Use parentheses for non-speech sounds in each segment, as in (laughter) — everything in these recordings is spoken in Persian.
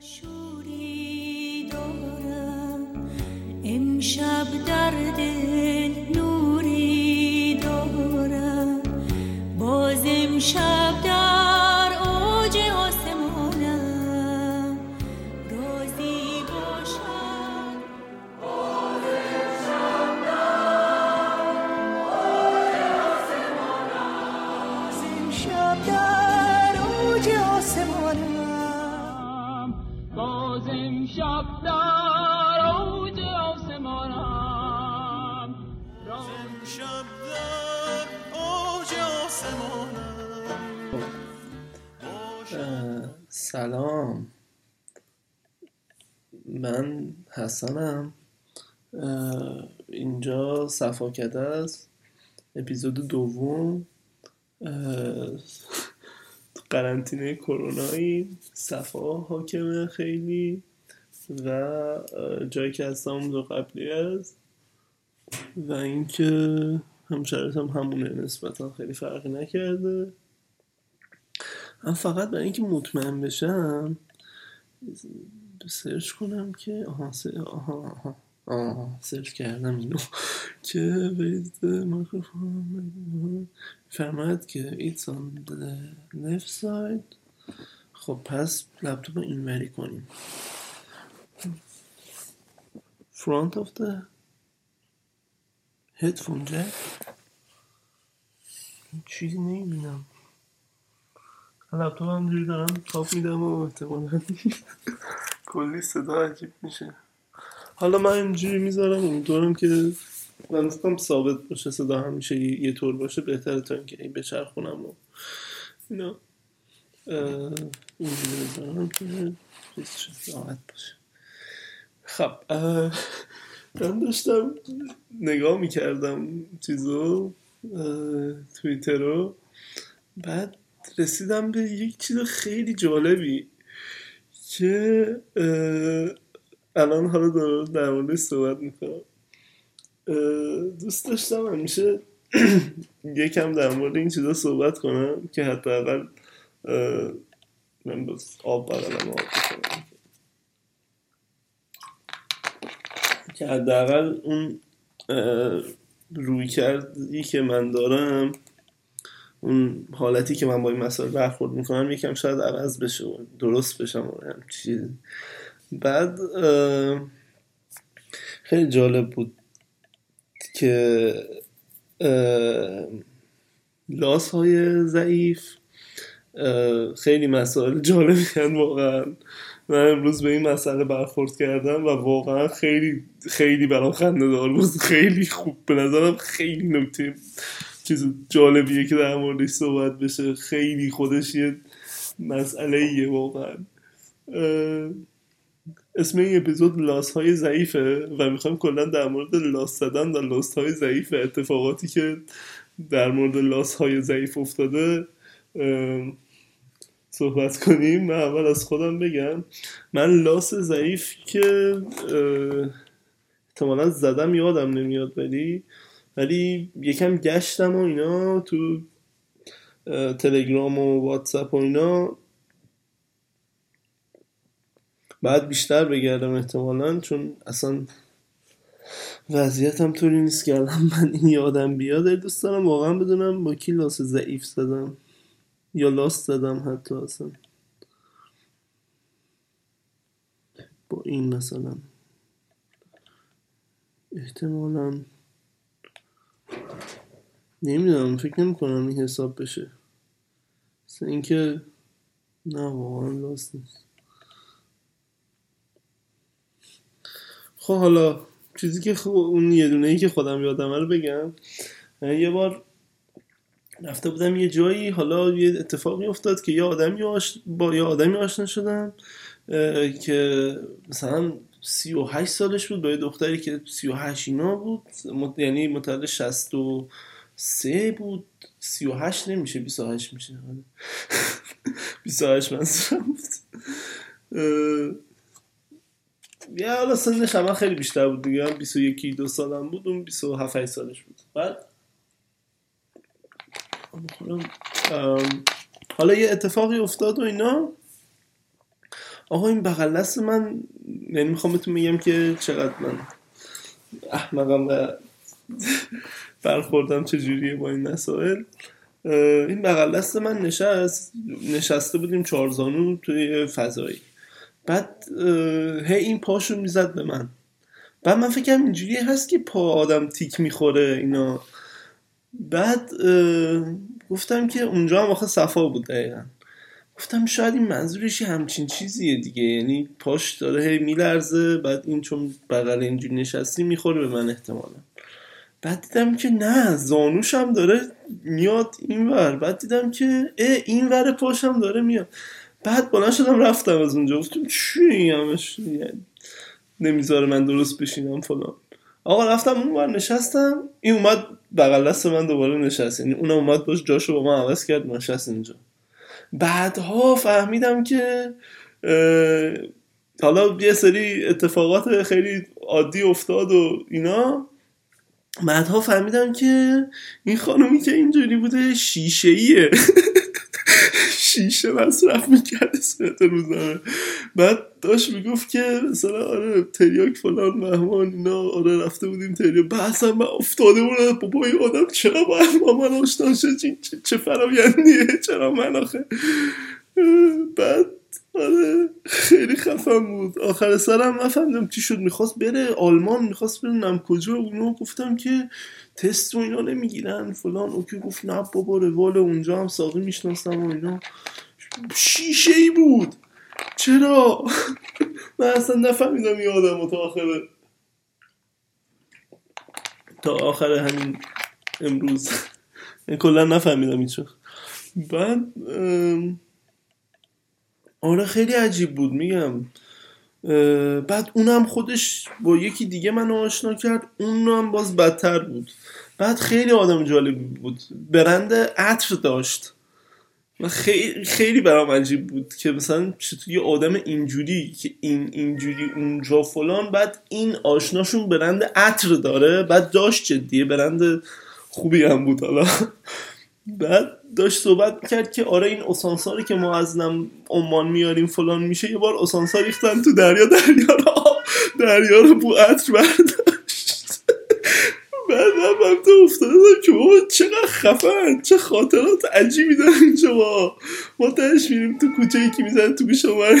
Sure. حسنم اینجا صفاکده است. اپیزود دوم. قرنطینه کرونایی. صفا حاکمه خیلی. و جایی که هستم دو قبلی است. و اینکه هم شرایطم همونه. نسبتا خیلی فرقی نکرده. من فقط برای اینکه مطمئن بشم سرچ کنم که آها. آها آها آها سرچ کردم اینو (laughs) که the microphone فرماید که on the left side خب پس لپتاپ رو اینوری کنیم. front of the headphone jack چیزی نمی‌بینم. لپتاپ همجوری دارم تاپ میدم و احتمالا کلی صدا عجیب میشه. حالا من اینجوری می‌ذارم امیدوارم که من دوستم ثابت باشه صدا همیشه یه طور باشه بهتره تا اینکه این بچرخونم و اینا. اینجوری بذارم که راحت باشه. خب من داشتم نگاه می‌کردم چیزو اه، توییتر رو بعد رسیدم به یک چیز خیلی جالبی. اه، الان حالا در, در موردش صحبت می‌کنم. دوست داشتم همیشه (clears throat) یکم در مورد این چیزا صحبت کنم که حداقل اه، من باز آب بغلم آب بکنم که حداقل اون روی کردی که من دارم اون حالتی که من با این مسائل برخورد می‌کنم یکم شاید عوض بشه و درست بشم و چیز بعد خیلی جالب بود که لاس های ضعیف خیلی مسائل جالبی واقعا. من امروز به این مسئله برخورد کردم و واقعا خیلی خیلی برام خنده دار بود. خیلی خوب. به نظرم خیلی نکته چیز جالبیه که در موردش صحبت بشه. خیلی خودش یه مسئله ایه واقعا اسم این اپیزود لاس های ضعیفه و می‌خوایم کلا در مورد لاس زدن و لاس های ضعیف اتفاقاتی که در مورد لاس های ضعیف افتاده صحبت کنیم. من اول از خودم بگم من لاس ضعیف که احتمالا زدم یادم نمیاد ولی ولی یکم گشتم و اینا تو تلگرام و واتساپ و اینا. بعد بیشتر بگردم احتمالا چون اصلا وضعیتم طوری نیست که من این یادم بیاد. دوست دارم واقعا بدونم با کی لاس ضعیف زدم. یا لاس زدم حتی اصلا. با این مثلا. احتمالا. نمی‌دونم فکر نمی کنم این حساب بشه. مثل اینکه نه واقعا لاس نیست. خب حالا چیزی که خب اون یه دونه ای که خودم یادمه رو بگم. یه بار رفته بودم یه جایی حالا یه اتفاقی افتاد که یه آدمی آش... با یه آدمی آشنا شدم. که مثلا سی و هشت سالش بود با یه دختری که سی و هشت اینا بود. مت... یعنی و سه بود. سی و هشت نمیشه بیست و هشت میشه. (laughs) بیست و هشت منظورم بود. یه حالا سنش هم خیلی بیشتر بود دیگه. هم 21 دو سالم بود. اون 27 8 سالش بود. بعد حالا یه اتفاقی افتاد و اینا. آقا این بغل دست من یعنی می‌خوام بهتون میگم که چقدر من احمقم و برخوردم چجوریه با این مسائل. این بغل دست من نشست نشسته بودیم چارزانو توی فضایی. بعد هی این پاشو می‌زد به من. بعد من فکرم اینجوری هست که پا آدم تیک می‌خوره اینا. بعد گفتم که اونجا هم آخه صفا بود دقیقا. گفتم شاید این منظورش همچین چیزیه دیگه. یعنی پاش داره هی میلرزه بعد این چون بغل اینجوری نشستی می‌خوره به من احتمالا. بعد دیدم که نه زانوش هم داره میاد اینور بعد دیدم که اه این ور پاشم داره میاد. بعد بلند شدم رفتم از اونجا. گفتم چی این نمی‌ذاره من درست بشینم فلان. آقا رفتم اون بر نشستم. این اومد بغل دست من دوباره نشست. یعنی اونم اومد باش جاشو با من عوض کرد نشست اینجا. بعدها فهمیدم که حالا یه سری اتفاقات خیلی عادی افتاد و اینا. بعدها فهمیدم که این خانومی که اینجوری بوده شیشه ایه (laughs) شیشه مصرف می‌کرده ساعت روزانه. بعد داشت می‌گفت که مثلا آره تریاک فلان مهمان اینا آره رفته بودیم تریاک. اصلا من افتاده بودم بابا این آدم چرا باید با من آشنا شد چه فرایندیه؟ چرا من آخه؟ بعد آره خیلی خفم بود. آخر سرم نفهمیدم چی شد. می‌خواست بره آلمان می‌خواست بره نم کجا اونو گفتم که تست و اینا نمی‌گیرن. فلان اوکی گفت نه بابا روال اونجا هم ساقی می‌شناسم و اینا. شیشه ای بود. چرا؟ (laughs) من اصلا نفهمیدم یه آدم تا آخر تا آخر همین امروز. (laughs) کلا نفهمیدم هیچ بعد آره خیلی عجیب بود. میگم بعد اونم خودش با یکی دیگه منو آشنا کرد اونم باز بدتر بود. بعد خیلی آدم جالب بود. برند عطر داشت. و خیلی خیلی برام عجیب بود که مثلا چطور یه آدم اینجوری که این اینجوری اونجا فلان بعد این آشناشون برند عطر داره بعد داشت جدیه برند خوبی هم بود حالا. (laughs) بعد داشت صحبت کرد که آره این اسانساری که ما از نم عمان میاریم فلان میشه یه بار اسانسار ریختن تو دریا دریا رو دریا رو بو عطر برداشت. بعد من تو افتادم که بابا چقدر خفن چه خاطرات عجیبی داره اینجا ما ما تهش میریم تو کوچه یکی میزن تو گوش خونم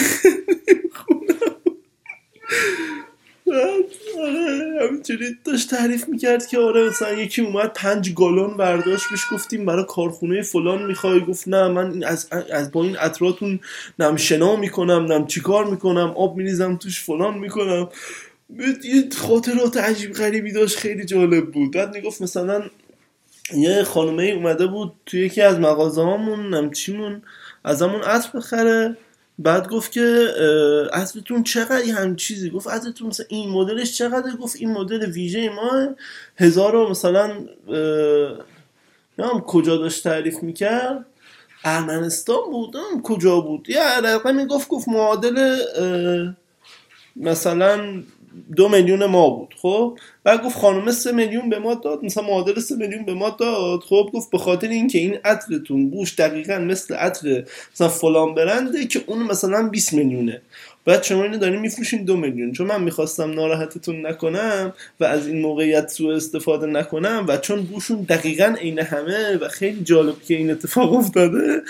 آره همینجوری داشت تعریف می‌کرد که آره مثلا یکی اومد پنج گالون برداشت بهش گفتیم برای کارخونه فلان می‌خوای؟ گفت نه من از, از با این اطراتون نم شنا می‌کنم نم چیکار می‌کنم آب میریزم توش فلان می‌کنم. یه خاطرات عجیب غریبی داشت خیلی جالب بود. بعد می‌گفت مثلا یه خانومه اومده بود توی یکی از مغازه هامون نم چیمون از همون عطر بخره. بعد گفت که اسبتون چقدر هم چیزی؟ گفت ازتون مثلا این مدلش چقدر گفت این مدل ویژه ما هزار و مثلا نام کجا داشت تعریف می‌کرد؟ ارمنستان بود؟ کجا بود؟ یه رقمی گفت گفت معادل مثلا دو میلیون ما بود خب؟ بعد گفت خانم سه میلیون به ما داد مثلا معادل سه میلیون به ما داد خب؟ گفت به خاطر اینکه این عطرتون بوش دقیقا مثل عطر مثلا فلان برنده که اون مثلا 20 میلیونه. بعد شما اینو دارین میفروشین دو میلیون. چون من می‌خواستم ناراحتتون نکنم و از این موقعیت سوء استفاده نکنم و چون بوشون دقیقا عین همه و خیلی جالب که این اتفاق افتاده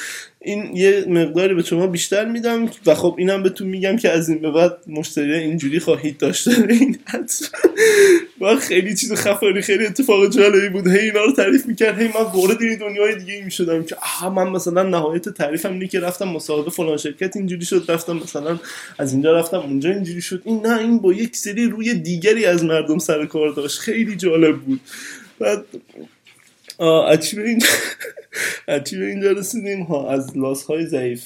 این یه مقداری به شما بیشتر میدم و خب اینم بهتون میگم که از این به بعد مشتری اینجوری خواهید داشته این و خیلی چیز خفنی خیلی اتفاق جالبی بود. هی اینا رو تعریف می‌کرد. هی من وارد این دنیای دیگه می‌شدم که آها من مثلا نهایت تعریفم اینه که رفتم مصاحبه فلان شرکت اینجوری شد. رفتم مثلا از اینجا رفتم اونجا اینجوری شد. این نه این با یک سری روی دیگری از مردم سر کار داشت. خیلی جالب بود. بعد اچی (laughs) به اینجا رسیدیم؟ ها از لاس های ضعیف.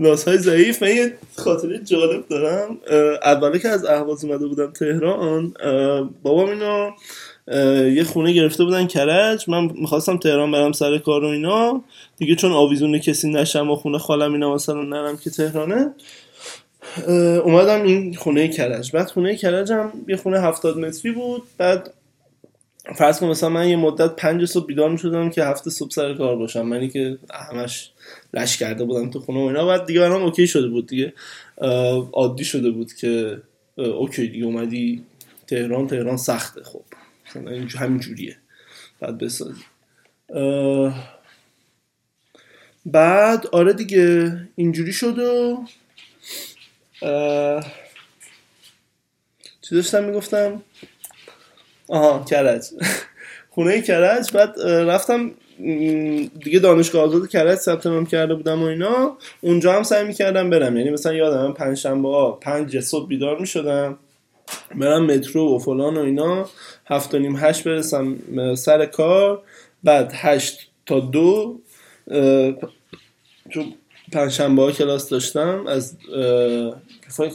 لاس های ضعیف. من یه خاطره جالب دارم. اوله که از اهواز اومده بودم تهران بابام اینا یه خونه گرفته بودن کرج. من می‌خواستم تهران برم سر کار و اینا. دیگه چون آویزون کسی نشم و خونه خالم اینا مثلا نرم که تهرانه. اومدم این خونه کرج. بعد خونه کرج هم یه خونه هفتاد متری بود. بعد فرض کن مثلا من یه مدت پنج صبح بیدار می‌شدم که هفته صبح سر کار باشم. منی که همش لش کرده بودم تو خونه و اینا. بعد دیگه برام اوکی شده بود دیگه. عادی شده بود که اوکی دیگه اومدی. تهران تهران سخته خب. مثلا همین جوریه. بعد بسازی. بعد آره دیگه اینجوری شد و چی داشتم می‌گفتم؟ آها کرج. (laughs) خونه کرج بعد رفتم دیگه دانشگاه آزاد کرج ثبت نام کرده بودم و اینا. اونجا هم سعی می‌کردم برم. یعنی مثلا یادم من پنج شنبه ها پنج صبح بیدار می‌شدم. برم مترو و فلان و اینا. هفت و نیم هشت برسم سر کار. بعد هشت تا دو چون پنجشنبه ها کلاس داشتم از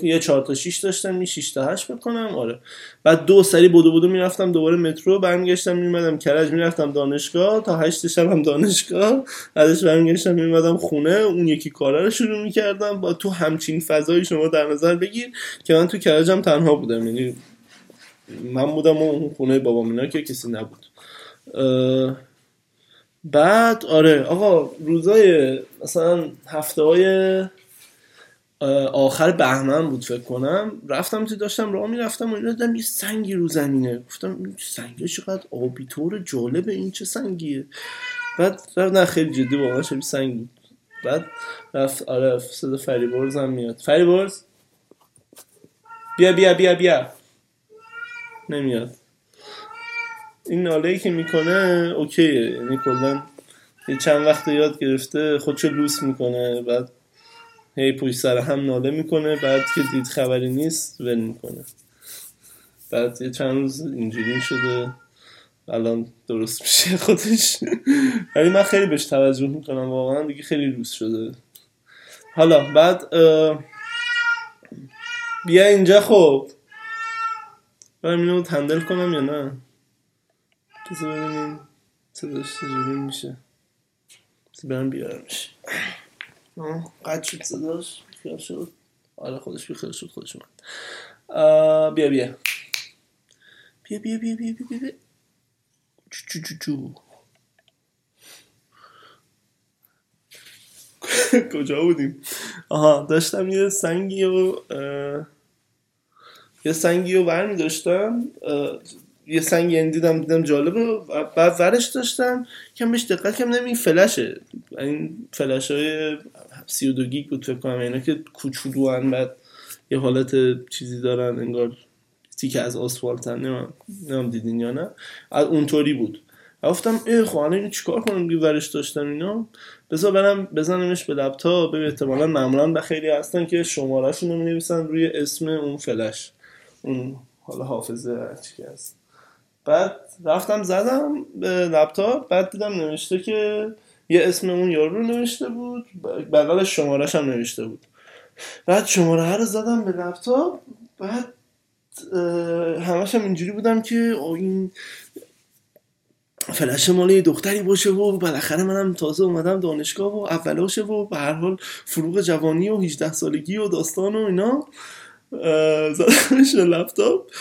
یه چهار تا شیش داشتم می شیش تا هشت بکنم آره. بعد دو سری بودو بودو می‌رفتم دوباره مترو برمیگشتم میمدم کرج می‌رفتم دانشگاه تا هشت شب هم دانشگاه بعدش برمیگشتم میمدم خونه اون یکی کارا رو شروع می‌کردم. با تو همچین فضایی شما در نظر بگیر که من تو کرجم تنها بودم. یعنی من بودم و اون خونه بابام اینا که کسی نبود. بعد آره آقا روزای مثلا هفته های آخر بهمن بود فکر کنم. رفتم تو داشتم راه می‌رفتم و اینا دیدم یه سنگی رو زمینه. گفتم این سنگه چقدر آبی طور جالبه این چه سنگیه؟ بعد نه خیلی جدی واقعا شبیه سنگ بود. بعد رفت آره صدا فریبرز هم میاد. فریبرز؟ بیا بیا بیا بیا. نمیاد. این ناله ای که می‌کنه اوکیه. یعنی کلا یه چند وقت یاد گرفته خودشو لوس می‌کنه بعد هی پشت سر هم ناله می‌کنه بعد که دید خبری نیست ول می‌کنه. بعد یه چند روز اینجوری شده. الان درست میشه خودش. ولی من خیلی بهش توجه می‌کنم واقعا دیگه خیلی لوس شده. حالا بعد بیا اینجا خب. برم اینو تندل کنم یا نه؟ بذار ببینیم صداش چجوری میشه. بذار برم بیارمش. قد شد صداش. خیال شد. آره خودش بیخیال شد خودش اومد. بیا بیا. بیا بیا بیا بیا بیا بیا. چو چو چو (laughs) کجا بودیم؟ آها داشتم یه سنگی و یه سنگی رو برمی داشتم یه سنگ یعنی دیدم دیدم جالبه و بعد ورش داشتم کم بهش دقت کم نمی فلشه. این فلش های سی و دو گیگ بود فکر کنم. اینا که کوچولو هن بعد یه حالت چیزی دارن انگار تیکه از آسفالت هم نمیم دیدین یا نه. از اونطوری بود. گفتم ای خب الان اینو چیکار کنم؟ که ورش داشتم اینا. بذار برم بزنمش به لپتاپ. به احتمالا معمولا به خیلی هستن که شمارهشون رو روی اسم اون فلش. اون حالا حافظه که هست. بعد رفتم زدم به لپتاپ بعد دیدم نوشته که یه اسم اون یارو رو نوشته بود بغلش شمارش هم نوشته بود. بعد شماره رو زدم به لپتاپ بعد همش هم اینجوری بودم که این فلش مال یه دختری باشه و بالاخره منم تازه اومدم دانشگاه و اولاشه و به هر حال فروغ جوانی و 18 سالگی و داستان و اینا زدمش لپتاپ.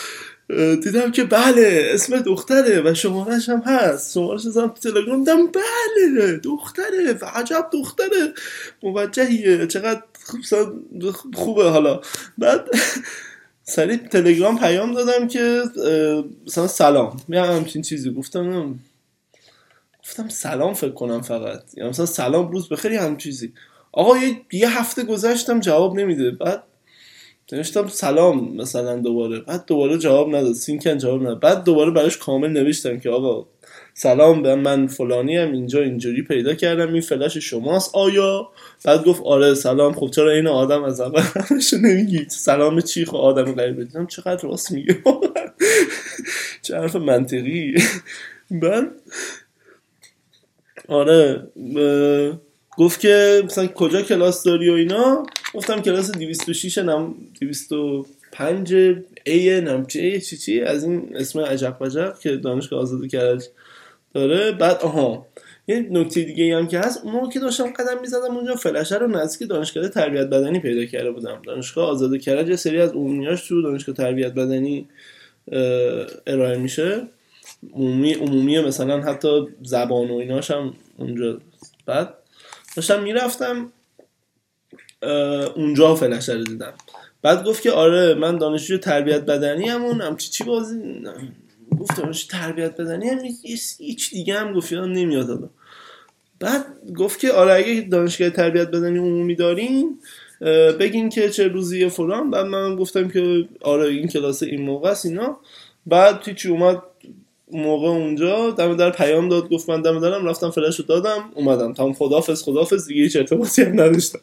دیدم که بله اسم دختره و شمارش هم هست. شمارش زدم تو تلگرام دیدم بله دختره و عجب دختره. موجهیه چقدر خوب- خوبه حالا. بعد سریع تلگرام پیام دادم که مثلا سلام. یا همچین چیزی. گفتم. گفتم سلام فکر کنم فقط. یا مثلا سلام روز بخیر هم چیزی. آقا یه, یه هفته گذشتم جواب نمیده. بعد نوشتم سلام مثلا دوباره. بعد دوباره جواب نداد. سینکن جواب نداد. بعد دوباره براش کامل نوشتم که آقا سلام به من فلانی هم اینجا اینجوری پیدا کردم این فلش شماست. آیا؟ بعد گفت آره سلام. خب چرا این آدم از اول همشو نمیگی؟ سلام چی؟ خب آدم غریبه. دیدم چقدر راست میگه. (laughs) چه حرف منطقی. بعد آره گفت که مثلا کجا کلاس داری و اینا؟ گفتم کلاس 206 نم 205 ای نم چی چی چی از این اسم عجب عجب که دانشگاه آزاد کرج داره. بعد آها یه نکته دیگه هم که هست اون که داشتم قدم می‌زدم اونجا فلشه رو نزدیک دانشگاه تربیت بدنی پیدا کرده بودم. دانشگاه آزاد کرج یه سری از عمومیاش تو دانشگاه تربیت بدنی ارائه میشه. عمومی عمومی مثلا حتی زبان و ایناش هم اونجا. بعد داشتم می‌رفتم اونجا فلشه رو دیدم. بعد گفت که آره من دانشجو تربیت بدنی همون هم چی چی بازی؟ گفت دانشجو تربیت بدنی هم؟ هیچ دیگه هم گفت یادم نمیاد حالا. بعد گفت که آره اگه دانشگاه تربیت بدنی عمومی دارین بگین که چه روزی فلان. بعد من گفتم که آره این کلاس این موقع است اینا. بعد هیچی اومد موقع اونجا دم در پیام داد گفت من دم دارم رفتم فلش رو دادم اومدم. تام خدافز خدافز دیگه هیچ ارتباطی هم نداشتم.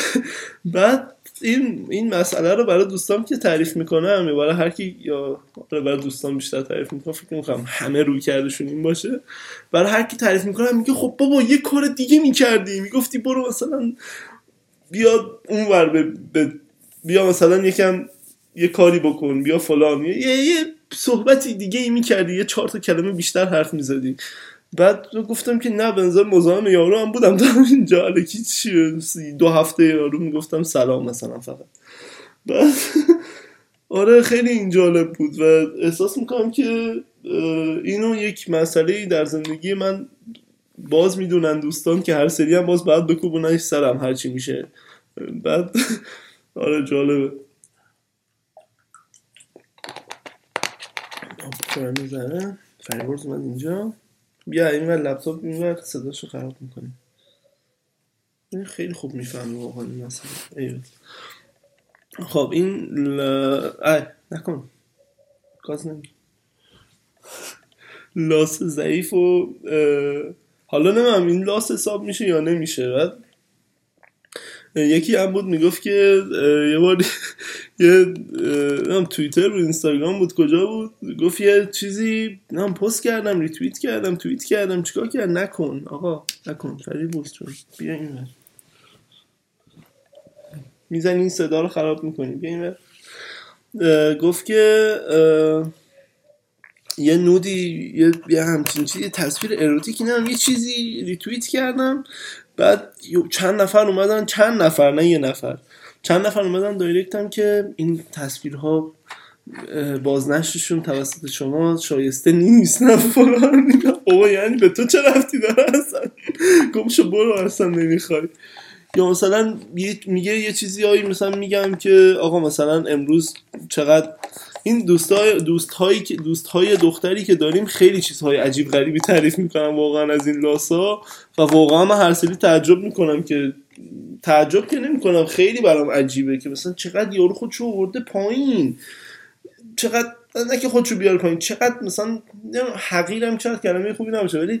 (laughs) بعد این این مسئله رو برای دوستام که تعریف می‌کنم یا برای هر کی یا برای دوستان بیشتر تعریف می‌کنم فکر می‌کنم همه روی کردشون این باشه. برای هر کی تعریف می‌کنم میگه خب بابا یه کار دیگه می‌کردی. می‌گفتی برو مثلا بیا اونور به بیا مثلا یکم یه کاری بکن بیا فلان. یه, یه صحبتی دیگه ای می‌کردی. یه چهار تا کلمه بیشتر حرف می‌زدی. بعد گفتم که نه بنظر مزاحم یارو هم بودم. (laughs) تا اینجا الکی دو هفته یارو می‌گفتم سلام مثلا فقط. بعد (laughs) آره خیلی این جالب بود و احساس می‌کنم که اینو یک مسئله در زندگی من باز می‌دونن دوستان که هر سری هم باز باید بکوبوننش سرم هرچی میشه. بعد (laughs) آره جالبه. خب، می‌زنه. فریبرز اومد اینجا. بیا این لپتاپ این ور صداشو خراب می‌کنیم. این خیلی خوب می‌فهمه واقعا این مسئله. خب این ل... ای نکن. گاز نمی. لاس ضعیف و حالا نمیم این لاس حساب میشه یا نمیشه بعد یکی هم بود می‌گفت که یه بار یه نم توییتر بود اینستاگرام بود کجا بود؟ گفت یه چیزی نم پست کردم ریتویت کردم توییت کردم چیکار کرد نکن آقا نکن فری بود چون بیا این می‌زنی این صدا رو خراب می‌کنی بیا این گفت که یه نودی یه, یه همچین چیزی تصویر اروتیکی نم یه چیزی ریتویت کردم. بعد چند نفر اومدن چند نفر نه یه نفر. چند نفر اومدن دایرکتم که این تصویرها بازنشرشون توسط شما شایسته نیست. نه فلان. بابا یعنی به تو چه رفتی داره اصلا؟ گمشو برو اصلا نمی‌خوای. یا مثلا میگه یه چیزی هایی مثلا میگم که آقا مثلا امروز چقدر این دوستای دوستهایی که دوستهای دختری که داریم خیلی چیزهای عجیب غریبی تعریف می‌کنم واقعا از این لاسا. و واقعا من هر سری تعجب می‌کنم که تعجب که نمی‌کنم. خیلی برام عجیبه که مثلا چقدر یارو خودشو ورده پایین. چقدر نه که خودشو بیار پایین. چقدر مثلا حقیرم چقدر کلمه خوبی نباشه ولی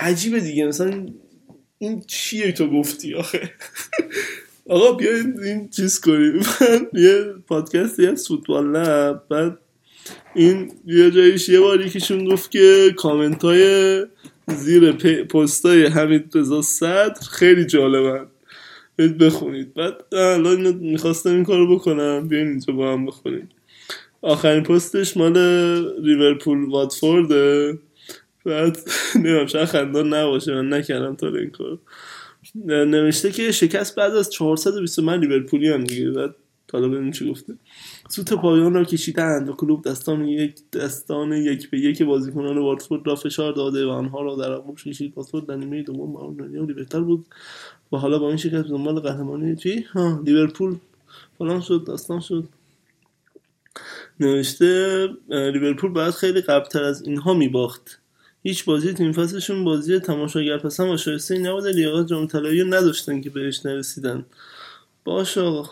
عجیبه دیگه. مثلا این چیه تو گفتی آخه؟ (laughs) آقا بیاین این چیز کنیم. (laughs) من یه پادکستی هست فوتبال لب بعد این یه جایش یه بار یکیشون گفت که کامنت های زیر پست های حمید رضا صدر خیلی جالبن. برید بخونید. بعد الان می‌خواستم این کارو بکنم. بیاین اینجا با هم بخونید آخرین پستش مال ریورپول واتفورده. بعد نمیم شاید خندان نباشه. من نکردم تا این کار نوشته که شکست بعد از 420 من لیورپولی هم دیگه بعد حالا ببینیم چی گفته. سوت پایان را کشیدند و کلوب دستان یک دستان یک به یک بازیکنان واتفورد را فشار داده و آنها را در آغوش کشید واتفورد در نیمه دوم با دنیا بهتر بود. و حالا با این شکست دنبال قهرمانی چی؟ ها لیورپول. فلان شد داستان شد. نوشته لیورپول باید خیلی قبلتر از اینها میباخت. هیچ بازی تیم فصلشون بازی تماشاگر پسند و شایسته نبوده لیاقت جام طلایی نداشتن که بهش نرسیدن. باش آقا.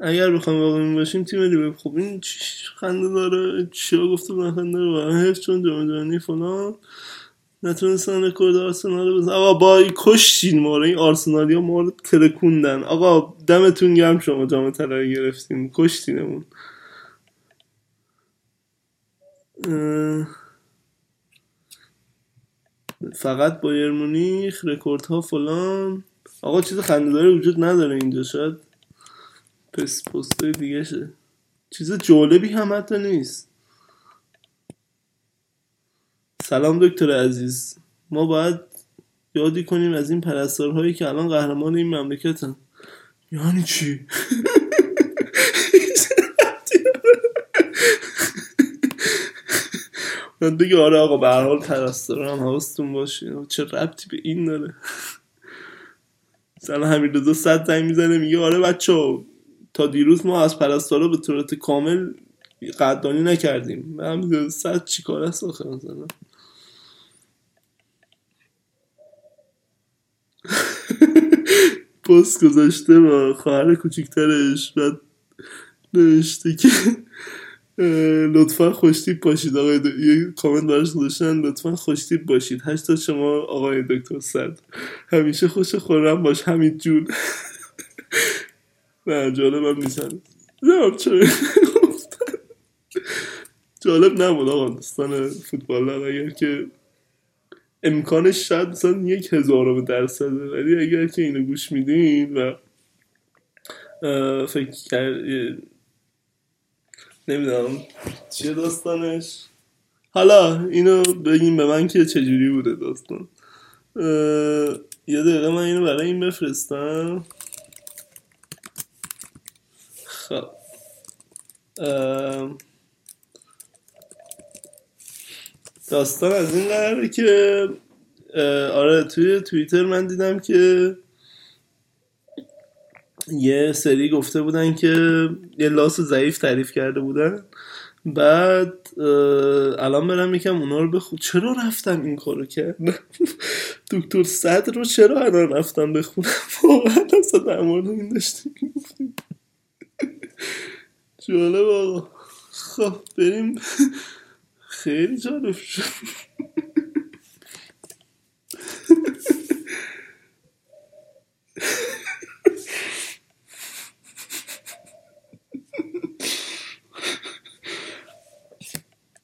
اگر بخوام واقعی باشیم تیم لیورپول خب این خنده داره؟ چیا گفته من خنده داره حیف چون جام جهانی فلان. نتونستن رکورد آرسنال رو بزن آقا با کشتین ما رو این آرسنالی ها ما رو ترکوندن. آقا دمتون گرم شما جام طلایی گرفتین کشتینمون. فقط با مونیخ ها فلان. آقا چیز خندهداری وجود نداره اینجا شاید پس پست دیگه شه چیز جالبی هم حتی نیست. سلام دکتر عزیز. ما باید یادی کنیم از این پرستارهایی که الان قهرمان این مملکتن. یعنی چی؟ من بگه آره آقا به هر حال پرستاران حواستون باشه. چه ربطی به این داره؟ مثلا همین رضا صد زنگ می‌زنه میگه آره بچه تا دیروز ما از پرستارا به صورت کامل قدردانی نکردیم. به همین صد چی کار است آخه مثلا. پست گذاشته با خواهر کوچیکترش بعد نوشته که لطفا خوشتیب باشید. آقای دو... یه کامنت براش گذاشتن لطفا خوشتیب باشید. هشتا شما آقای دکتر صد همیشه خوش خورم باش. همین جون. نه جالب هم نیستن چرا گفتن. جالب نبود آقا دوستان فوتبال اگر که امکانش شاید مثلا یک هزارم درصده ولی اگر که اینو گوش میدین و فکر کرد نمی‌دونم. چیه داستانش؟ حالا اینو بگیم به من که چجوری بوده داستان. یه دقیقه من اینو برای این بفرستم. خب. اه، داستان از این قراره که آره توی توییتر من دیدم که یه سری گفته بودن که یه لاس ضعیف تعریف کرده بودن. بعد الان برم یکم اونا رو بخون. چرا رفتم این کارو کردم؟ (laughs) دکتر صدر رو چرا الان رفتم بخونم؟ (laughs) واقعا اصلا در مورد این داشتیم. جالب آقا. خب بریم. خیلی جالب شد.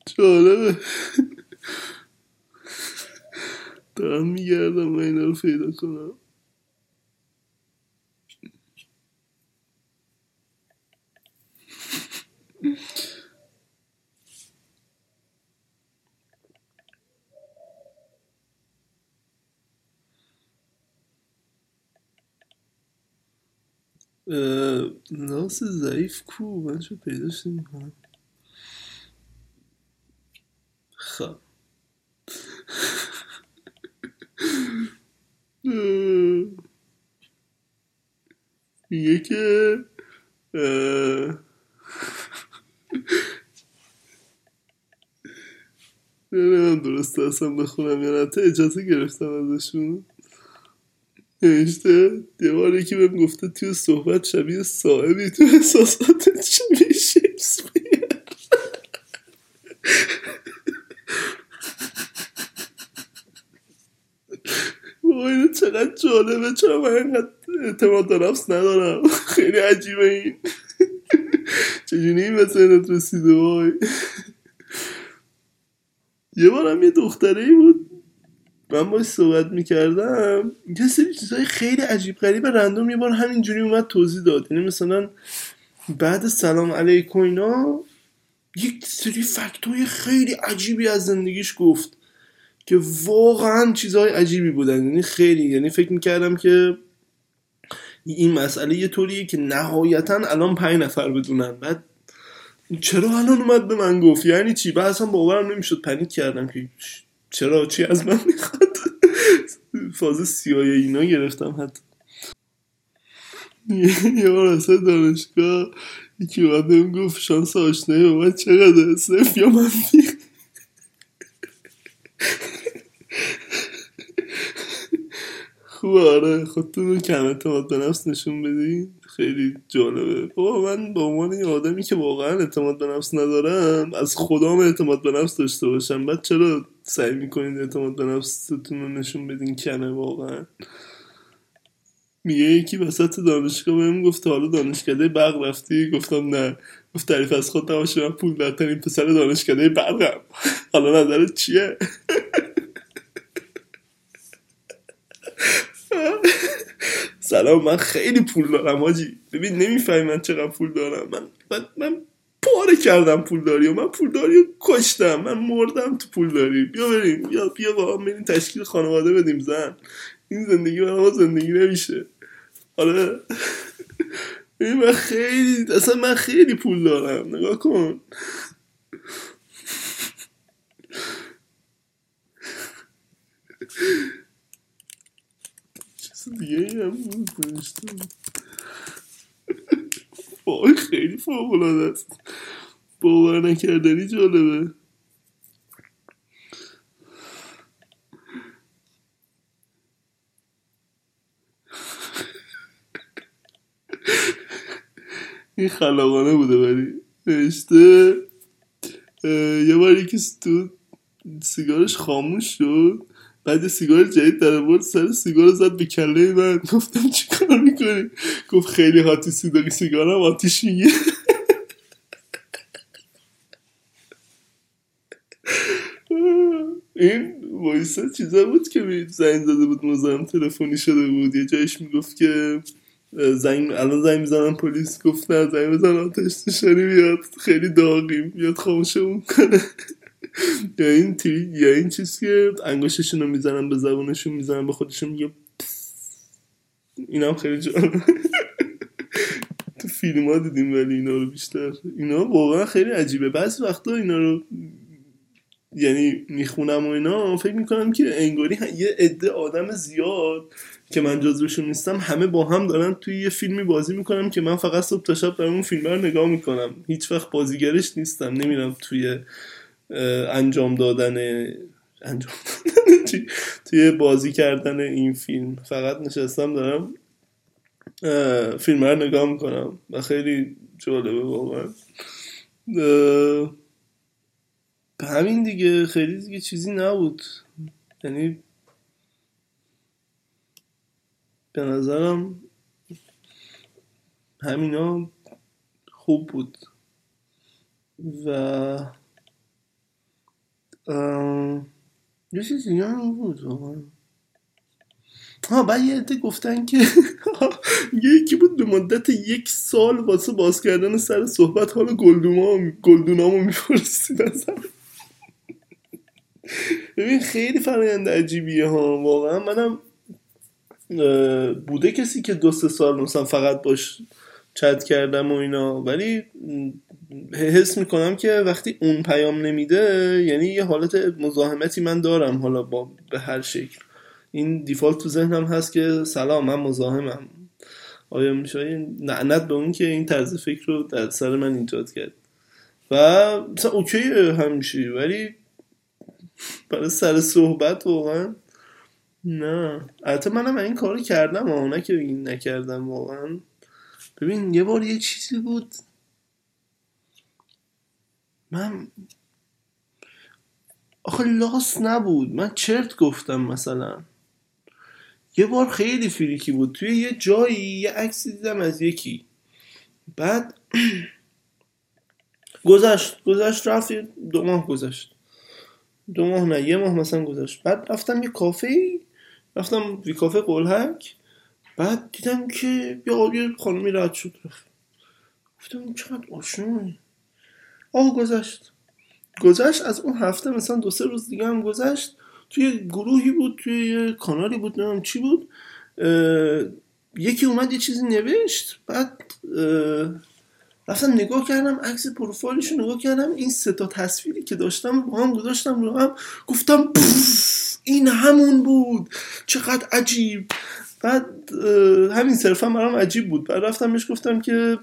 جالبه. دارم میگردم من اینا رو پیدا کنم. اه، لاس ضعیف کو من چه پیداش نمی‌کنم خب اه، میگه که اه، نمی‌دونم درست اصلا بخونم یا نه. تا اجازه گرفتم ازشون؟ نوشته یه بار یکی بهم گفته توی صحبت شبیه صاحبی تو احساساتت شبیه شکسپیر اینو چقدر جالبه. چرا من اینقدر اعتماد به نفس ندارم؟ خیلی عجیبه این. چجوری این ذهنت رسیده وای؟ یه بارم یه دختره ای بود. من باش صحبت می‌کردم. یه سری چیزای خیلی عجیب غریب رندوم یه بار همینجوری اومد توضیح داد. یعنی مثلا بعد سلام علیکم اینا یک سری فکتای خیلی عجیبی از زندگیش گفت که واقعا چیزهای عجیبی بودن. یعنی خیلی یعنی فکر می‌کردم که این مسئله یه طوریه که نهایتا الان پنج نفر بدونن. بعد چرا الان اومد به من گفت؟ یعنی چی؟ بعد اصلا باورم نمی‌شد. پنیک کردم که چرا؟ چی از من می‌خواد؟ (laughs) فاز سیای اینا گرفتم حتی. (laughs) یه بار اصلا دانشگاه یکی اومد بهم گفت شانس آشنایی با من چقدر صرف یا منفی خوبه آره. خودتون رو کم اعتماد به نفس نشون بدین خیلی جالبه. بابا من به عنوان یه آدمی که واقعا اعتماد به نفس ندارم از خدام اعتماد به نفس داشته باشم. بعد چرا سعی می‌کنید اعتماد به نفستون رو نشون بدین کمه واقعا؟ میگه یکی وسط دانشگاه بهم گفت حالا دانشکده برق رفتی؟ گفتم نه. گفت تعریف از خود نباشه من پول دارترین پسر دانشکده برقم. حالا نظرت چیه؟ (laughs) سلام من خیلی پول دارم حاجی. ببین نمی‌فهمی من چقدر پول دارم. من من, من پاره کردم پولداری و من پولداری رو کشتم. من مردم تو پولداری بیا بریم. بیا بیا با هم بریم تشکیل خانواده بدیم زن. این زندگی برای زندگی نمیشه. آره. (laughs) من خیلی اصلا من خیلی پول دارم. نگاه کن. (laughs) دیگه هم بود. وای خیلی فوقلاده است. باور نکردنی جالبه. این خلاقانه بوده ولی نوشته اه، یه بار یکی تو سیگارش خاموش شد. بعد سیگار جدید در آورد سر سیگار زد به کله من. گفتم چی کار می‌کنی؟ گفت خیلی هاتی سیگاری سیگارم آتیش میگه (laughs) این وایسا چیزا بود که زنگ زده بود مزاحم تلفنی شده بود. یه جایش می‌گفت که زنگ الان زنگ می‌زنم پلیس. گفت نه زنگ بزن آتش نشانی بیاد. خیلی داغیم. بیاد خاموشمون کنه. یا این تی یا این چیز که انگشتشون رو می‌زنن به زبونشون می‌زنن به خودشون میگه هم خیلی جالبه تو فیلم ها دیدیم ولی اینا رو بیشتر. اینا واقعا خیلی عجیبه. بعضی وقتا اینا رو یعنی می‌خونم و اینا فکر می‌کنم که انگاری یه عده آدم زیاد که من جزوشون نیستم همه با هم دارن توی یه فیلمی بازی می‌کنم که من فقط صبح تا شب دارم اون فیلم رو نگاه می‌کنم. هیچ وقت بازیگرش نیستم. نمیرم توی انجام دادن انجام دادن؟ (laughs) توی بازی کردن این فیلم. فقط نشستم دارم فیلم رو نگاه می‌کنم و خیلی جالبه واقعا. اه، همین دیگه خیلی دیگه چیزی نبود. یعنی به نظرم همینا خوب بود. و اه، یه چیز دیگه هم بود ها بعد یه عده گفتن که (laughs) یکی بود به مدت یک سال واسه باز کردن سر صحبت حال گلدوما گلدونامو می‌پرسید ازم ببین خیلی فرایند عجیبیه ها. واقعا منم بوده کسی که دو سه سال مثلا فقط باش چت کردم و اینا. ولی حس می‌کنم که وقتی اون پیام نمیده یعنی یه حالت مزاحمتی من دارم حالا با به هر شکل. این دیفالت تو ذهنم هست که سلام من مزاحمم. آیا میشه؟ این لعنت به اون که این طرز فکر رو در سر من ایجاد کرد. و مثلا اوکی همیشه ولی برای سر صحبت واقعا نه. البته منم این کارو کردم ها نه که این نکردم واقعا. ببین یه بار یه چیزی بود من آخه لاس نبود. من چرت گفتم مثلا. یه بار خیلی فریکی بود. توی یه جایی یه عکسی دیدم از یکی. بعد (clears throat) گذشت. گذشت رفت یه دو ماه گذشت. دو ماه نه یه ماه مثلا گذشت. بعد رفتم یه کافه رفتم وی کافه قلحک بعد دیدم که یه یه خانمی رد شد. رفت. گفتم چقدر آشناه آه گذشت. گذشت از اون هفته مثلا دو سه روز دیگه هم گذشت. توی گروهی بود توی کانالی بود نمی‌دونم چی بود. یکی اومد یه چیزی نوشت بعد رفتم نگاه کردم عکس پروفایلش رو نگاه کردم این سه تا تصویری که داشتم با هم گذاشتم رو هم گفتم این همون بود. چقدر عجیب. بعد همین صرفا برام عجیب بود. بعد رفتم بهش گفتم که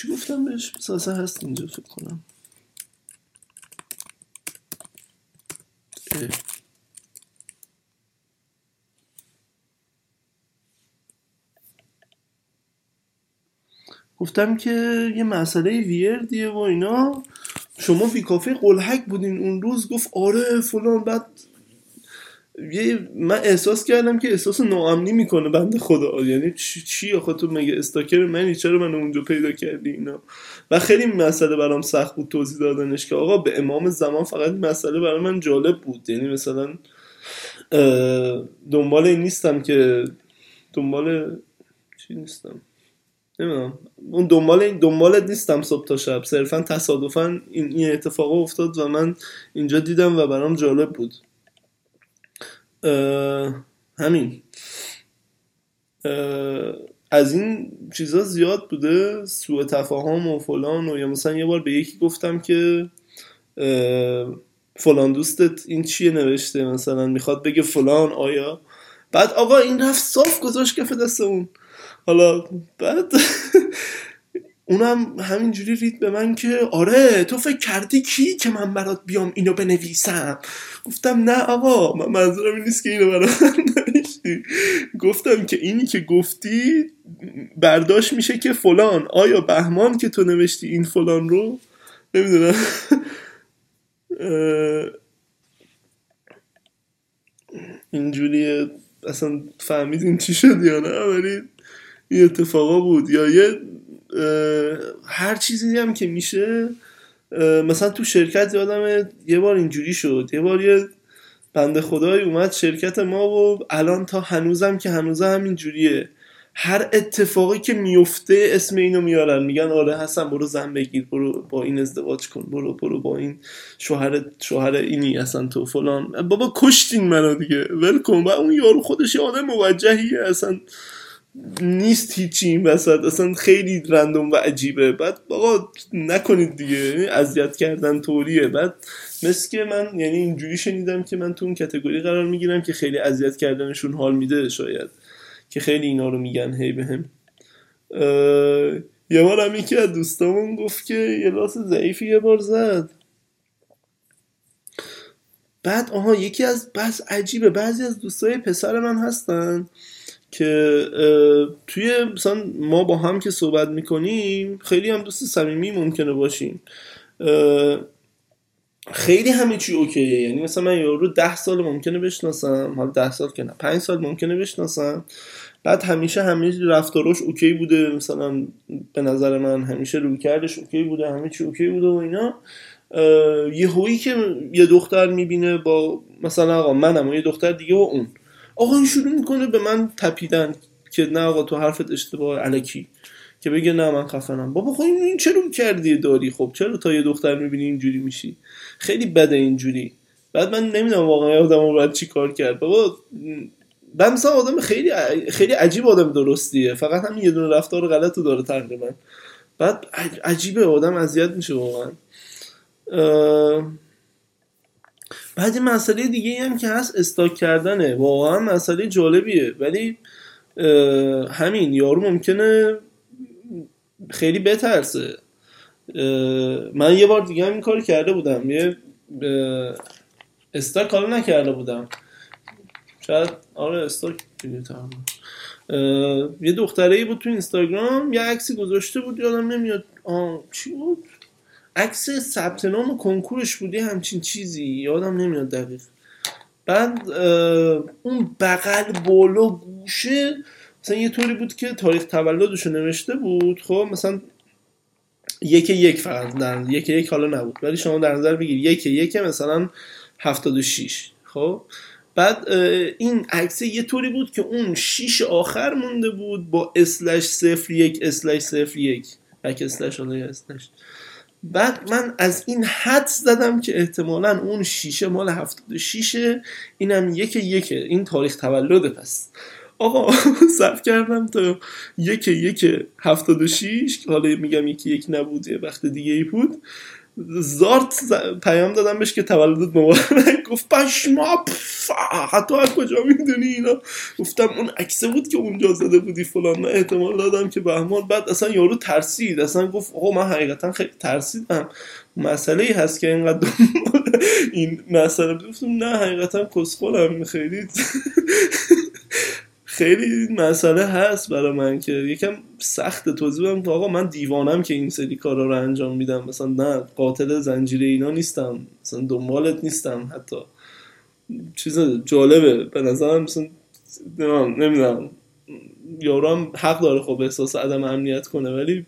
چی گفتم بهش؟ ساسه هست اینجا فکر کنم. اه. گفتم که یه مسئله ویردیه و اینا. شما فی کافه قلحک بودین اون روز گفت آره فلان بعد یه من احساس کردم که احساس ناامنی می‌کنه بنده خدا. یعنی چی, چی آخه تو مگه استاکر منی؟ چرا من اونجا پیدا کردی اینا؟ و خیلی مسئله برام سخت بود توضیح دادنش که آقا به امام زمان فقط مسئله برای من جالب بود. یعنی مثلا دنبال این نیستم که دنبال چی نیستم؟ نمی‌دونم. اون دنبال این دنبالت نیستم صبح تا شب. صرفا تصادفا این, اتفاق افتاد و من اینجا دیدم و برام جالب بود. همین. از این چیزا زیاد بوده سوء تفاهم و فلان و یا مثلا یه بار به یکی گفتم که فلان دوستت این چیه نوشته مثلا می‌خواد بگه فلان آیا؟ بعد آقا این رفت صاف گذاشت کف دست اون. حالا بعد (laughs) اونم همینجوری رید به من که آره تو فکر کردی کی که من برات بیام اینو بنویسم؟ گفتم نه آقا من منظورم این نیست که اینو برات نوشتی گفتم که اینی که گفتی برداشت میشه که فلان. آیا بهمان که تو نوشتی این فلان رو؟ نمی‌دونم. اه، اینجوریه. اصلا فهمیدین چی شد یا نه ولی این اتفاقا بود. یا یه هر چیزی هم که میشه مثلا تو شرکت یادم یه بار اینجوری شد. یه بار یه بنده خدایی اومد شرکت ما و الان تا هنوزم که هنوزم همین جوریه هر اتفاقی که میفته اسم اینو میارن. میگن آره حسن برو زن بگیر برو با این ازدواج کن برو برو با این شوهر شوهر اینی اصلا تو فلان. بابا کشتین منو دیگه. ول و اون یارو خودش یه آدم موجهیه. اصلا نیست هیچی این وسط. اصلا خیلی رندوم و عجیبه. بعد آقا نکنید دیگه. یعنی اذیت کردن طوریه. بعد مثل که من یعنی اینجوری شنیدم که من تو اون کتگوری قرار می‌گیرم که خیلی اذیت کردنشون حال میده شاید. که خیلی اینا رو میگن. هی بهم یه بار هم یکی دوستامون گفت که یه لاس ضعیفی یه بار زد. بعد آها یکی از بس عجیبه. بعضی از دوستای پسر من هستن. که توی مثلا ما با هم که صحبت می‌کنیم خیلی هم دوست صمیمی ممکنه باشیم. خیلی همه چی اوکیه. یعنی مثلا من یارو ده سال ممکنه بشناسم حالا ده سال که نه پنج سال ممکنه بشناسم. بعد همیشه همه رفتاراش OK بوده. مثلا به نظر من همیشه رویکردش OK بوده همه چی OK بوده و اینا. یه هویی که یه دختر می‌بینه با مثلا آقا منم و یه دختر دیگه و اون. آقا این شروع می‌کنه به من تپیدن که نه آقا تو حرفت اشتباه الکی. که بگه نه من خفنم. بابا خب این چرا کردی داری؟ خب چرا تا یه دختر می‌بینی اینجوری میشی؟ خیلی بده اینجوری. بعد من نمی‌دونم واقعا آدم باید چی کار کرد. بابا من مثلا آدم خیلی خیلی عجیب آدم درستیه. فقط همین یه دونه رفتار غلط رو داره تقریبا بعد عج- عجیبه آدم اذیت میشه واقعا. بعد یه مسئله دیگه هم که هست استاک کردنه. واقعا مسئله جالبیه. ولی همین یارو ممکنه خیلی بترسه. من یه بار دیگه هم این کار کرده بودم. یه استاک حالا نکرده بودم. شاید آره استاک یه دختره ای بود تو اینستاگرام یه عکسی گذاشته بود یادم نمیاد. آه چی بود؟ عکس ثبت نام کنکورش بودی همچین چیزی؟ یادم نمیاد دقیق. بعد اون بغل بالا گوشه مثلا یه طوری بود که تاریخ تولدش نوشته بود. خب مثلا یک یک فقط در یک یک حالا نبود. ولی شما در نظر بگیر یک یک مثلا 76 خب بعد این عکس یه طوری بود که اون شیش آخر مونده بود با اسلش صفر یک اسلش صفر یک. اسلش حالا اسلش بعد من از این حد زدم که احتمالا اون شیشه مال 76 اینم یک یکه. این تاریخ تولده پس. آقا (laughs) صرف کردم تا یک یک 76 که حالا میگم یکی یک نبود یه وقت دیگه ای بود. زارت پیام دادم بهش که تولدت مبارک (laughs) گفت پشما حتی از کجا می‌دونی اینا؟ گفتم اون عکسه بود که اونجا زده بودی فلان. من احتمال دادم که بهمان بعد اصلا یارو ترسید. اصلا گفت آقا من حقیقتا خیلی ترسیدم. مسئله ای هست که اینقدر این مسئله. گفتم نه حقیقتا کسخولم. خیلی خیلی مسئله هست برای من که یکم سخت توضیح بدم آقا من دیوانم که این سری کارا رو انجام میدم. مثلا نه قاتل زنجیره اینا نیستم. مثلا دنبالت نیستم حتی. چیز جالبه. به نظرم مثلا نمی‌دونم یارو حق داره خب احساس عدم امنیت کنه ولی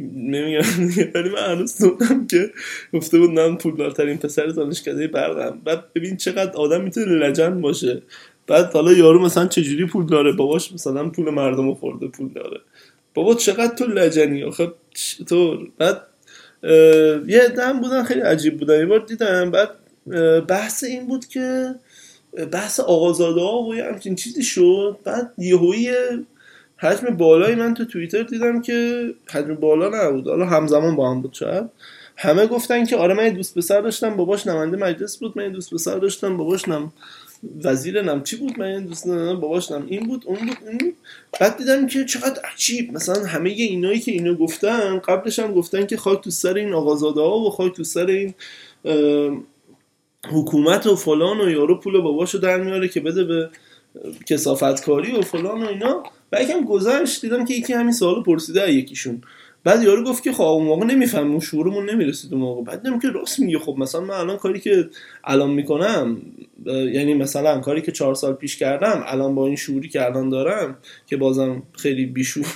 نمیگم. (laughs) ولی من هنوز دوستم که گفته بود من پولدارترین پسر دانشکده برقم. بعد ببین چقدر آدم می‌تونه لجن باشه. بعد حالا یارو مثلا چجوری پول داره؟ باباش مثلا پول مردم خورده پول داره. بابا چقدر تو لجنی؟ آخه چطور؟ بعد یه دم بودن خیلی عجیب بودن. یه بار دیدم بعد بحث این بود که بحث آقازاده ها و یه همچین چیزی شد. بعد یهویی حجم بالایی من تو توییتر دیدم که حجم بالا نبود. حالا همزمان با هم بود شاید. همه گفتن که آره من دوست پسر داشتم باباش نماینده مجلس بود. من دوست پسر داشتم باباش نم وزیر نم چی بود؟ من دوست ندارم باباش نم این بود اون بود اون بود. بعد دیدم که چقدر عجیب. مثلا همه اینایی که اینو گفتن قبلش هم گفتن که خاک تو سر این آقازاده ها و خاک تو سر این حکومت و فلان و یارو پول باباشو در میاره که بده به کسافتکاری و فلان و اینا. و یکم گذشت دیدم که یکی همین سوالو پرسیده یکیشون. بعد یارو گفت که خب اون موقع نمیفهم اون شعورمون نمی‌رسید اون موقع. بعد که راست میگه. خب مثلا من الان کاری که الان می‌کنم یعنی مثلا کاری که چهار سال پیش کردم الان با این شعوری که الان دارم که بازم خیلی بیشور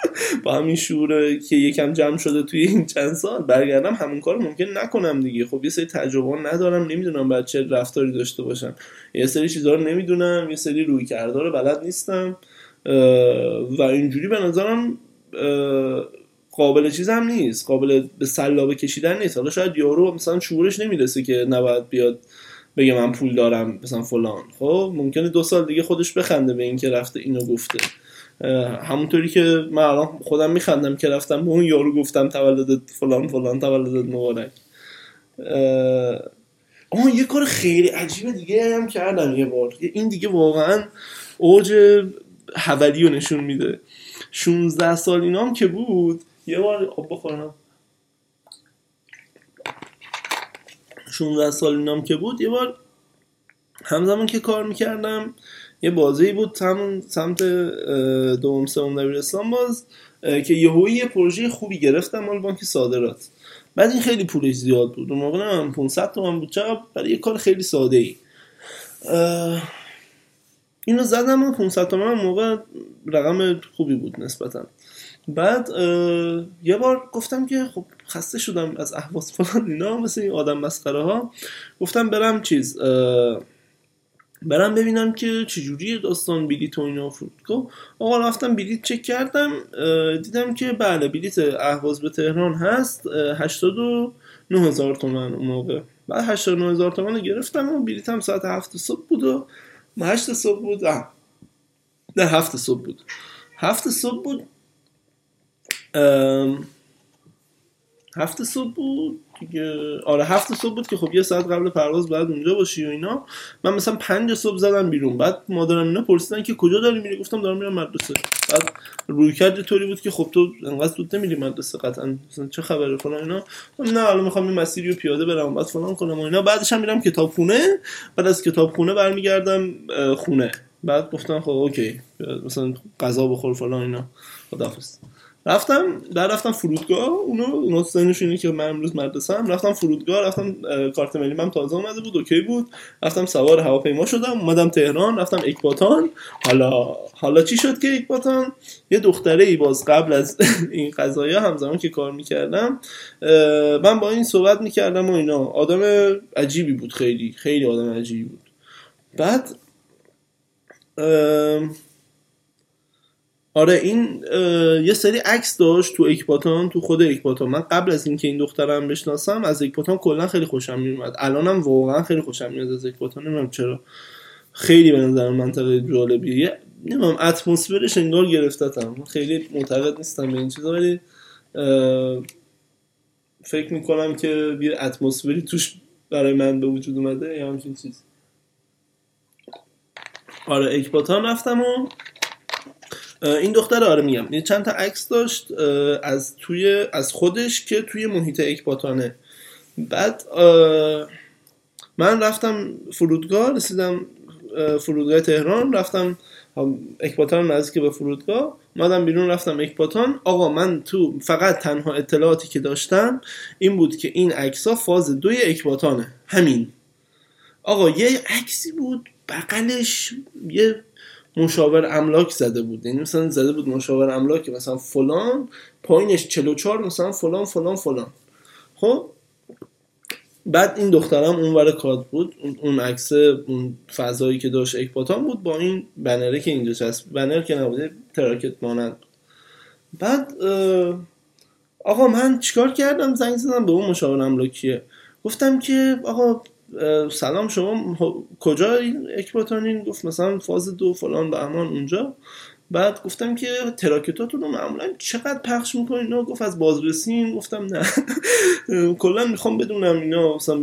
(laughs) با همین شعور که یکم جمع شده توی این چند سال برگردم همون کار ممکن نکنم دیگه. خب یه سری تجربه ندارم نمی‌دونم بعد چه رفتاری داشته باشم. یه سری چیزا رو نمی‌دونم یه سری روی کرده رو بلد نیستم. و اینجوری به نظرم قابل چیز هم نیست قابل به سلابه کشیدن نیست. حالا شاید یارو مثلا شعورش نمی‌رسه که نباید بیاد بگه من پول دارم مثلا فلان. خب ممکنه دو سال دیگه خودش بخنده به این که رفته اینو گفته. همونطوری که من الان خودم میخندم که رفتم به اون یارو گفتم تولدت فلان فلان تولدت مبارک. آه یه کار خیلی عجیب دیگه هم کردم یه بار. این دیگه واقعا اوج حولی رو نشون میده. 16 سال اینام که بود یه بار آب بخورم. 16 سال اینام که بود یه بار همزمان که کار می‌کردم یه بازی بود همون سمت دوم سوم دبیرستان باز که یهویی یه پروژه خوبی گرفتم مال بانک صادرات. بعد این خیلی پولش زیاد بود. اون موقع من 500 تومن بود. چقدر؟ برای یه کار خیلی ساده ای اینو زدم و 500 تومن موقع رقم خوبی بود نسبتا. بعد یه بار گفتم که خب خسته شدم از احواز فلان اینا مثل این آدم مسخره ها گفتم برم چیز برم ببینم که چجوری داستان بلیت و اینا فرودگاه آقا رفتم بلیت چک کردم دیدم که بله بلیت اهواز به تهران هست 89 هزار تومن اون موقع. بعد 89 هزار تومن گرفتم و بلیتم ساعت هفت صبح بود و هشت صبح بود. نه هفت صبح بود. هفت صبح بود. هفت صبح بود دیگه. آره هفت صبح بود که خب یه ساعت قبل پرواز باید اونجا باشی و اینا. من مثلا پنج صبح زدم بیرون. بعد مادرم اینا پرسیدن که کجا داری میری؟ گفتم دارم میرم مدرسه. بعد رویکرد طوری بود که خب تو انقدر زود نمیری مدرسه قطعا. مثلا چه خبره فلان اینا. نه حالا می‌خوام این مسیری رو پیاده برم. بعد فلان کنم و اینا. بعدش هم میرم کتابخونه. بعد از کتابخونه برمیگردم خونه. بعد گفتم خب OK مثلا غذا بخور فلان اینا. خداحافظ. رفتم در رفتم فرودگاه اونو اونو سنش اینه که من امروز مدرسه هم رفتم فرودگاه رفتم کارت ملی من تازه اومده بود OK بود. رفتم سوار هواپیما شدم اومدم تهران رفتم اکباتان. حالا حالا چی شد که اکباتان؟ یه دختره ای باز قبل از (laughs) این قضايا همزمان که کار می‌کردم من با این صحبت می‌کردم و اینا. آدم عجیبی بود خیلی خیلی آدم عجیبی بود. بعد آره این یه سری عکس داشت تو اکباتان تو خود اکباتان. من قبل از اینکه این دخترم بشناسم از اکباتان کلا خیلی خوشم میومد الانم واقعا خیلی خوشم میاد از اکباتان. نمی‌دونم چرا. خیلی به نظر منطقه جالبیه. نمی‌دونم اتمسفرش انگار گرفتتم خیلی معتقد نیستم به این چیزا ولی فکر می‌کنم که یه اتمسفری توش برای من به وجود اومده یا همچین چیز آره اکباتان رفتم و این دختر آره میگم. یه چند تا عکس داشت از توی از خودش که توی محیط اکباتانه. بعد من رفتم فرودگاه رسیدم فرودگاه تهران رفتم اکباتان نزدیک به فرودگاه. اومدم بیرون رفتم اکباتان. آقا من تو فقط تنها اطلاعاتی که داشتم این بود که این عکس فاز دوی اکباتانه. همین. آقا یه عکسی بود بغلش یه مشاور املاک زده بود. یعنی مثلا زده بود مشاور املاک مثلا فلان پایینش 44 مثلا فلان فلان فلان. خب؟ بعد این دخترم اون ور کاد بود. اون عکس اون فضایی که داشت اکباتان بود با این بنره که اینجا چسب بنر که نبوده تراکت مانند. بعد آقا من چیکار کردم؟ زنگ زدم به اون مشاور املاکیه. گفتم که آقا سلام شما. کجا این اکباتانین گفت مثلا فاز دو فلان بهمان اونجا. بعد گفتم که تراکتاتون رو معمولا چقدر پخش می‌کنین؟ گفت از بازرسین گفتم نه. (laughs) کلا می‌خوام بدونم اینا مثلا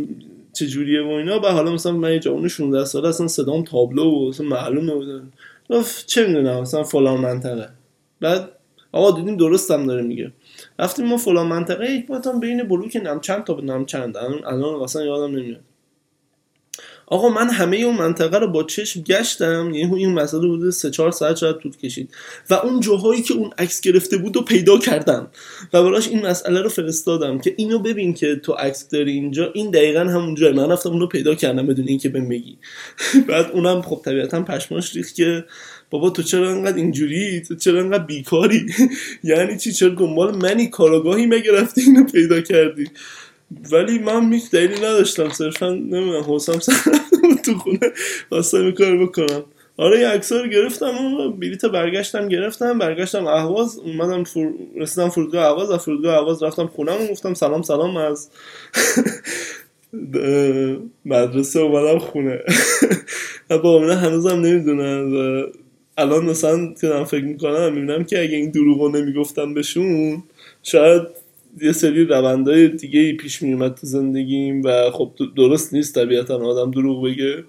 چجوریه و اینا. و حالا مثلا من یه جوان 16 ساله اصلا صدام تابلو و اصلا معلومه بود گفت چه می‌دونم مثلا فلان منطقه. بعد آقا دیدیم درست هم داره میگه. رفتیم ما فلان منطقه یک مثلا بین بلوک نم چند تا به نم چند الان اصلا یادم نمیاد. آقا من همه اون منطقه رو با چشم گشتم یعنی این مسئله بوده سه چهار ساعت شاید طول کشید. و اون جاهایی که اون عکس گرفته بود رو پیدا کردم. و براش این مسئله رو فرستادم که اینو ببین که تو عکس داری اینجا. این دقیقا همون جای من رفتم اونو پیدا کردم بدون اینکه بهم بگی. (laughs) بعد اونم خب طبیعتا پشماش ریخت که بابا تو چرا انقدر اینجوری؟ تو چرا انقدر بیکاری؟ (laughs) یعنی چی؟ چرا دنبال منی؟ کاراگاهی مگه رفتی اینو پیدا کردی؟ ولی من هیچ دلیلی نداشتم صرفا نمی‌دونم سر تو خونه. واسه کار بکنم. آره یه عکس گرفتم و بلیت برگشتم گرفتم برگشتم اهواز اومدم فر... رسیدم فرودگاه اهواز و فرودگاه اهواز رفتم خونم و گفتم سلام سلام از (laughs) مدرسه اومدم خونه. (laughs) با امینه هنوزم نمی‌دونم و الان مثلا که فکر می‌کنم می‌بینم که اگه این دروغو نمی‌گفتم بهشون شاید یه سری روندهای دیگه پیش میومد تو زندگیم و خب درست نیست طبیعتا آدم دروغ بگه.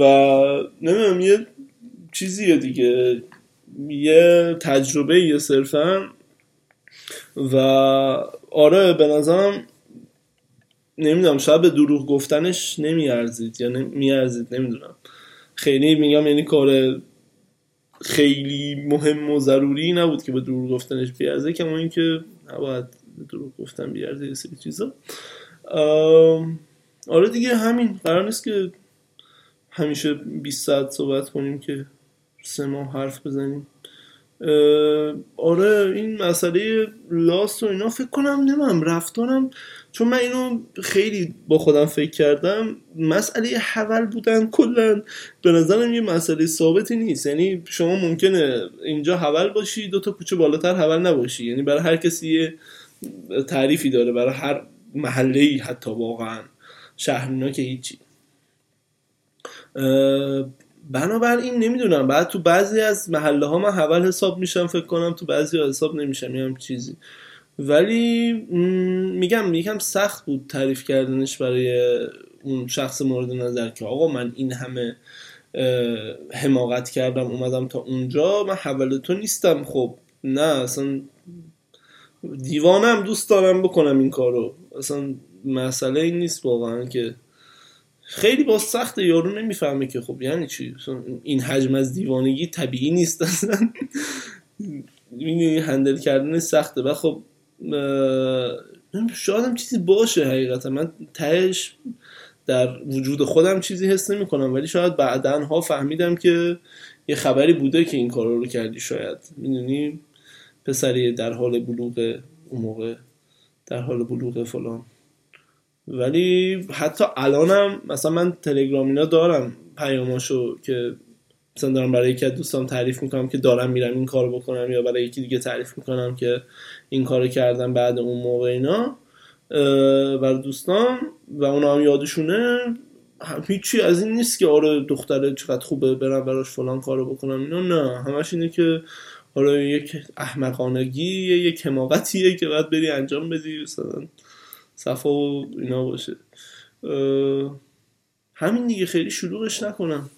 و نمی‌دونم یه چیزیه دیگه. یه تجربه یه صرفا. و آره به نظرم نمی‌دونم شاید به دروغ گفتنش نمیارزید یا نمیارزید نمی‌دونم. خیلی میگم یعنی کار خیلی مهم و ضروری نبود که به دروغ گفتنش بیارزه کما اینکه نباید دروغ گفتن بیارزه یه سری چیزا. آره دیگه همین. قرار نیست که همیشه 20 ساعت صحبت کنیم که سه ماه حرف بزنیم. آره این مسئله لاست و اینا. فکر کنم نمیم رفتارم چون من اینو خیلی با خودم فکر کردم مسئله حول بودن کلا به نظرم یه مسئله ثابتی نیست. یعنی شما ممکنه اینجا حول باشی دو تا کوچه بالاتر حول نباشی. یعنی برای هر کسی یه تعریفی داره برای هر محله ای حتی واقعا شهر که هیچی. بنابراین نمی‌دونم. بعد تو بعضی از محله ها من حول حساب میشم فکر کنم تو بعضی ها حساب نمیشم یه چیزی. ولی میگم یکم سخت بود تعریف کردنش برای اون شخص مورد نظر که آقا من این همه حماقت کردم اومدم تا اونجا من حول تو نیستم خب نه اصلا دیوانم دوست دارم بکنم این کارو. اصلا مسئله این نیست واقعا که خیلی با سخت یارو نمی‌فهمه که خب یعنی چی؟ این حجم از دیوانگی طبیعی نیست اصلا. هندل کردن سخته. و خب شاید هم چیزی باشه حقیقتا. من تهش در وجود خودم چیزی حس نمی کنم ولی شاید بعدا ها فهمیدم که یه خبری بوده که این کار رو کردی شاید. می‌دونی؟ پسری در حال بلوغ اون موقع در حال بلوغ فلان. ولی حتی الانم مثلا من تلگرام اینا دارم پیاماشو که مثلا دارم برای یکی از دوستان تعریف می‌کنم که دارم میرم این کار بکنم یا برای یکی دیگه تعریف می‌کنم که این کار کردم بعد اون موقع اینا برای دوستان و اونا هم یادشونه. هیچی از این نیست که آره دختره چقدر خوبه برم براش فلان کارو بکنم اینا نه. همش اینه که آره یک احمقانگی یک حماقتیه که باید بری انجام بدی مثلا صفا و اینا باشه. همین دیگه خیلی شلوغش نکنم.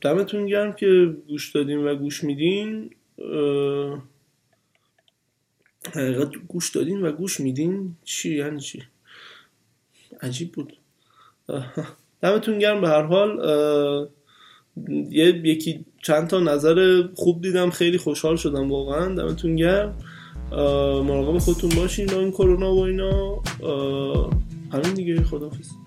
دمتون گرم که گوش دادین و گوش میدین. حقیقت گوش دادین و گوش میدین. چی؟ یعنی چی؟ عجیب بود. دمتون گرم به هر حال. یه یکی چند تا نظر خوب دیدم. خیلی خوشحال شدم واقعا. دمتون گرم. مراقب خودتون باشین با این کرونا و اینا. همین دیگه. خدافز